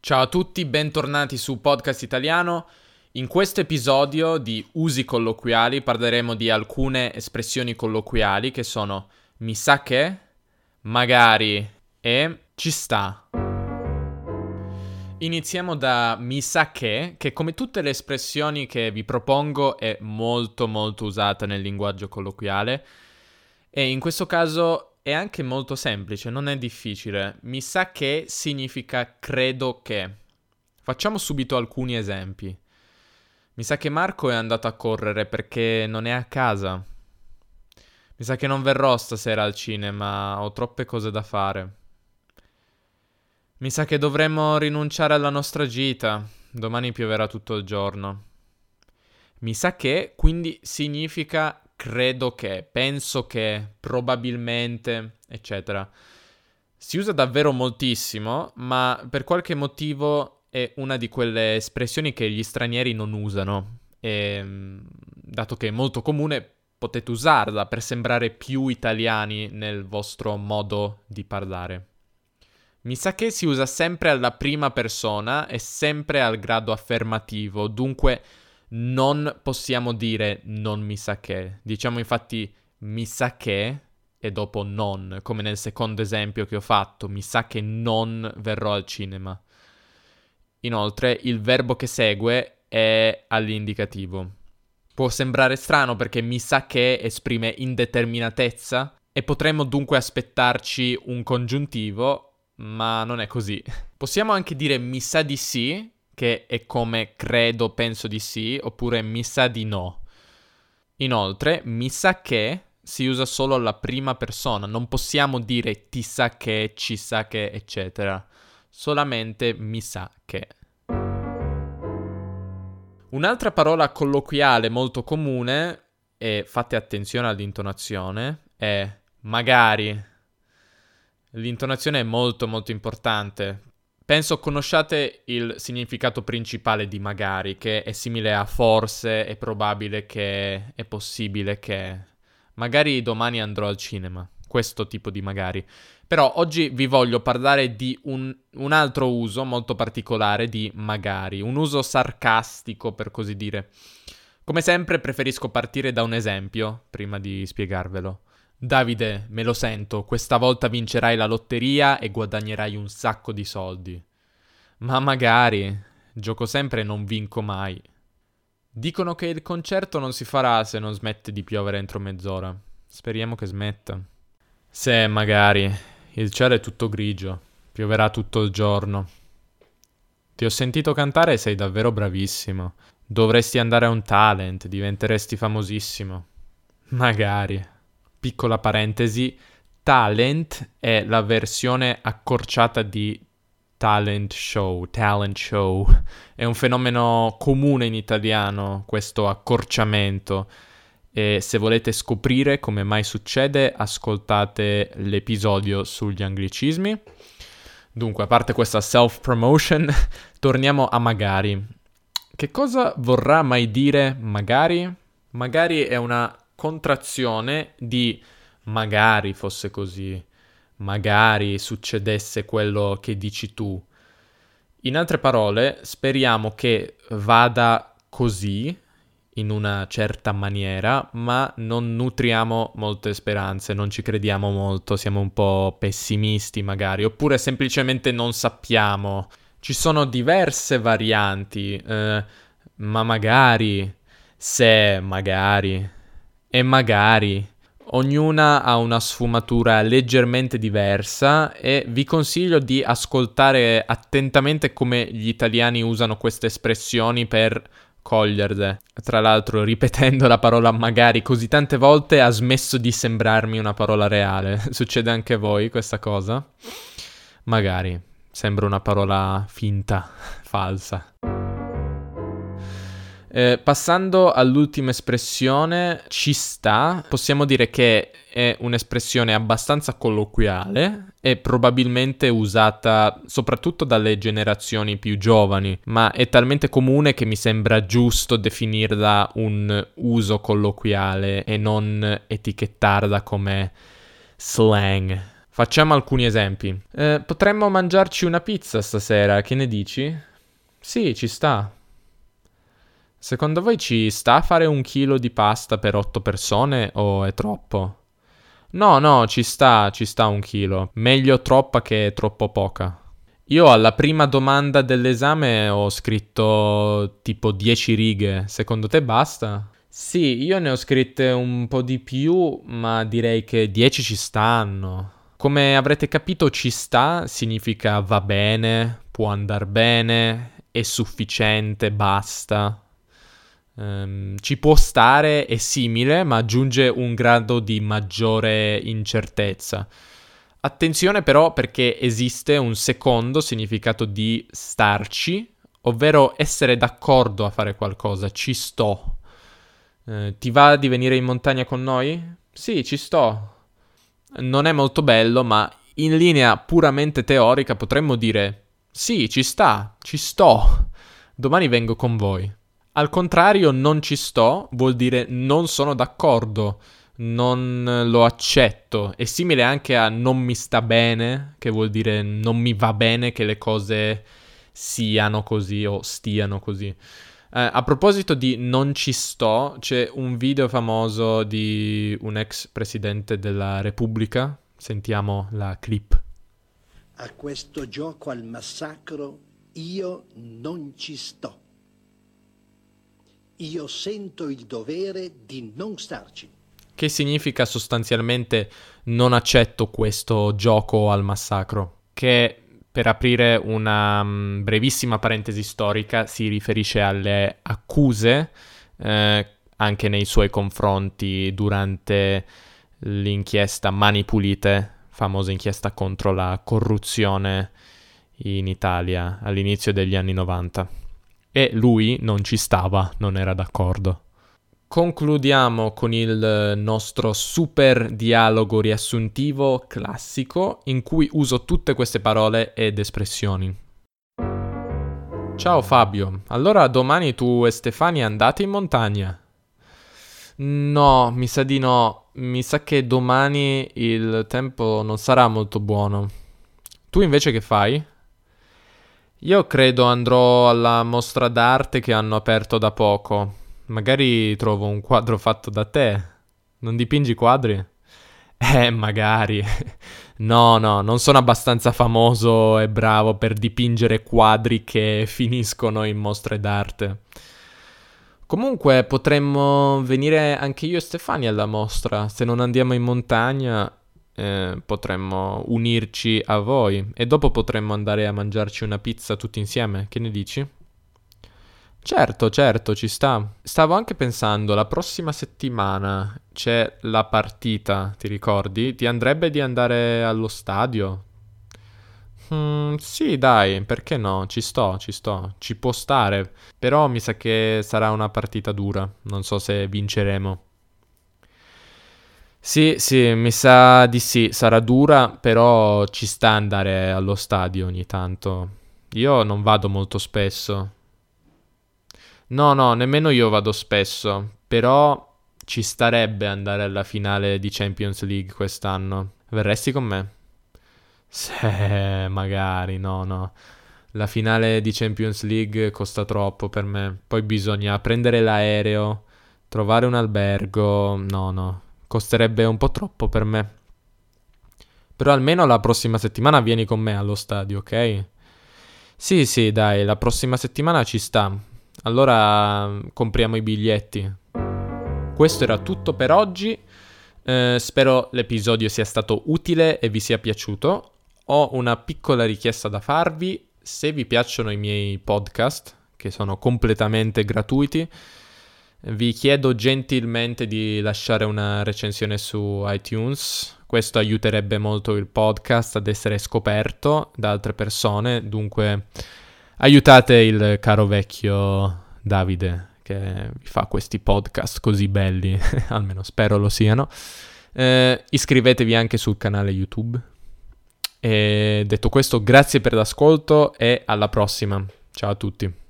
Ciao a tutti, bentornati su Podcast Italiano. In questo episodio di usi colloquiali parleremo di alcune espressioni colloquiali che sono mi sa che, magari e ci sta. Iniziamo da mi sa che, che come tutte le espressioni che vi propongo è molto molto usata nel linguaggio colloquiale e in questo caso è anche molto semplice, non è difficile. Mi sa che significa credo che. Facciamo subito alcuni esempi. Mi sa che Marco è andato a correre perché non è a casa. Mi sa che non verrò stasera al cinema, ho troppe cose da fare. Mi sa che dovremmo rinunciare alla nostra gita. Domani pioverà tutto il giorno. Mi sa che quindi significa credo che, penso che, probabilmente, eccetera. Si usa davvero moltissimo, ma per qualche motivo è una di quelle espressioni che gli stranieri non usano. E, mm, dato che è molto comune, potete usarla per sembrare più italiani nel vostro modo di parlare. Mi sa che si usa sempre alla prima persona e sempre al grado affermativo, dunque non possiamo dire non mi sa che. Diciamo infatti mi sa che e dopo non, come nel secondo esempio che ho fatto, mi sa che non verrò al cinema. Inoltre, il verbo che segue è all'indicativo. Può sembrare strano perché mi sa che esprime indeterminatezza e potremmo dunque aspettarci un congiuntivo, ma non è così. Possiamo anche dire mi sa di sì, che è come credo, penso di sì, oppure mi sa di no. Inoltre, mi sa che si usa solo alla prima persona, non possiamo dire ti sa che, ci sa che, eccetera. Solamente mi sa che. Un'altra parola colloquiale molto comune, e fate attenzione all'intonazione, è magari. L'intonazione è molto molto importante Penso conosciate il significato principale di magari, che è simile a forse, è probabile che, è possibile che. Magari domani andrò al cinema. Questo tipo di magari. Però oggi vi voglio parlare di un, un altro uso molto particolare di magari, un uso sarcastico per così dire. Come sempre preferisco partire da un esempio prima di spiegarvelo. Davide, me lo sento, questa volta vincerai la lotteria e guadagnerai un sacco di soldi. Ma magari, gioco sempre e non vinco mai. Dicono che il concerto non si farà se non smette di piovere entro mezz'ora. Speriamo che smetta. Se, magari, il cielo è tutto grigio, pioverà tutto il giorno. Ti ho sentito cantare e sei davvero bravissimo. Dovresti andare a un talent, diventeresti famosissimo. Magari. Piccola parentesi, talent è la versione accorciata di talent show, talent show. È un fenomeno comune in italiano questo accorciamento e se volete scoprire come mai succede ascoltate l'episodio sugli anglicismi. Dunque, a parte questa self-promotion, torniamo a magari. Che cosa vorrà mai dire magari? Magari è una contrazione di magari fosse così, magari succedesse quello che dici tu. In altre parole, speriamo che vada così, in una certa maniera, ma non nutriamo molte speranze, non ci crediamo molto, siamo un po' pessimisti magari, oppure semplicemente non sappiamo. Ci sono diverse varianti, eh, ma magari, se magari, e magari. Ognuna ha una sfumatura leggermente diversa e vi consiglio di ascoltare attentamente come gli italiani usano queste espressioni per coglierle. Tra l'altro, ripetendo la parola magari così tante volte ha smesso di sembrarmi una parola reale. Succede anche a voi questa cosa? Magari. Sembra una parola finta, falsa. Eh, passando all'ultima espressione, ci sta, possiamo dire che è un'espressione abbastanza colloquiale e probabilmente usata soprattutto dalle generazioni più giovani, ma è talmente comune che mi sembra giusto definirla un uso colloquiale e non etichettarla come slang. Facciamo alcuni esempi. Eh, potremmo mangiarci una pizza stasera, che ne dici? Sì, ci sta. Secondo voi ci sta a fare un chilo di pasta per otto persone o è troppo? No, no, ci sta, ci sta un chilo. Meglio troppa che troppo poca. Io alla prima domanda dell'esame ho scritto tipo 10 righe. Secondo te basta? Sì, io ne ho scritte un po' di più, ma direi che 10 ci stanno. Come avrete capito, ci sta significa va bene, può andare bene, è sufficiente, basta. Um, ci può stare, è simile, ma aggiunge un grado di maggiore incertezza. Attenzione però perché esiste un secondo significato di starci, ovvero essere d'accordo a fare qualcosa, ci sto. Uh, ti va di venire in montagna con noi? Sì, ci sto. Non è molto bello, ma in linea puramente teorica potremmo dire sì, ci sta, ci sto. Domani vengo con voi. Al contrario, non ci sto vuol dire non sono d'accordo, non lo accetto. È simile anche a non mi sta bene, che vuol dire non mi va bene che le cose siano così o stiano così. Eh, a proposito di non ci sto, c'è un video famoso di un ex presidente della Repubblica. Sentiamo la clip. A questo gioco al massacro io non ci sto io sento il dovere di non starci. Che significa sostanzialmente non accetto questo gioco al massacro, che per aprire una um, brevissima parentesi storica si riferisce alle accuse eh, anche nei suoi confronti durante l'inchiesta Mani Pulite, famosa inchiesta contro la corruzione in Italia all'inizio degli anni 90 e lui non ci stava, non era d'accordo. Concludiamo con il nostro super dialogo riassuntivo classico in cui uso tutte queste parole ed espressioni. Ciao Fabio, allora domani tu e Stefania andate in montagna? No, mi sa di no. Mi sa che domani il tempo non sarà molto buono. Tu invece che fai? Io credo andrò alla mostra d'arte che hanno aperto da poco. Magari trovo un quadro fatto da te. Non dipingi quadri? Eh, magari. No, no, non sono abbastanza famoso e bravo per dipingere quadri che finiscono in mostre d'arte. Comunque potremmo venire anche io e Stefania alla mostra. Se non andiamo in montagna, eh, potremmo unirci a voi e dopo potremmo andare a mangiarci una pizza tutti insieme. Che ne dici? Certo, certo, ci sta. Stavo anche pensando, la prossima settimana c'è la partita, ti ricordi? Ti andrebbe di andare allo stadio? Mm, sì, dai, perché no? Ci sto, ci sto, ci può stare. Però mi sa che sarà una partita dura. Non so se vinceremo. Sì, sì, mi sa di sì, sarà dura, però ci sta andare allo stadio ogni tanto. Io non vado molto spesso. No, no, nemmeno io vado spesso, però ci starebbe andare alla finale di Champions League quest'anno. Verresti con me? Se, magari, no, no. La finale di Champions League costa troppo per me. Poi bisogna prendere l'aereo, trovare un albergo. No, no, costerebbe un po' troppo per me. Però almeno la prossima settimana vieni con me allo stadio, ok? Sì, sì, dai, la prossima settimana ci sta. Allora compriamo i biglietti. Questo era tutto per oggi. Eh, spero l'episodio sia stato utile e vi sia piaciuto. Ho una piccola richiesta da farvi. Se vi piacciono i miei podcast, che sono completamente gratuiti, vi chiedo gentilmente di lasciare una recensione su iTunes. Questo aiuterebbe molto il podcast ad essere scoperto da altre persone. Dunque, aiutate il caro vecchio Davide che vi fa questi podcast così belli, almeno spero lo siano. Eh, iscrivetevi anche sul canale YouTube. E detto questo, grazie per l'ascolto e alla prossima. Ciao a tutti.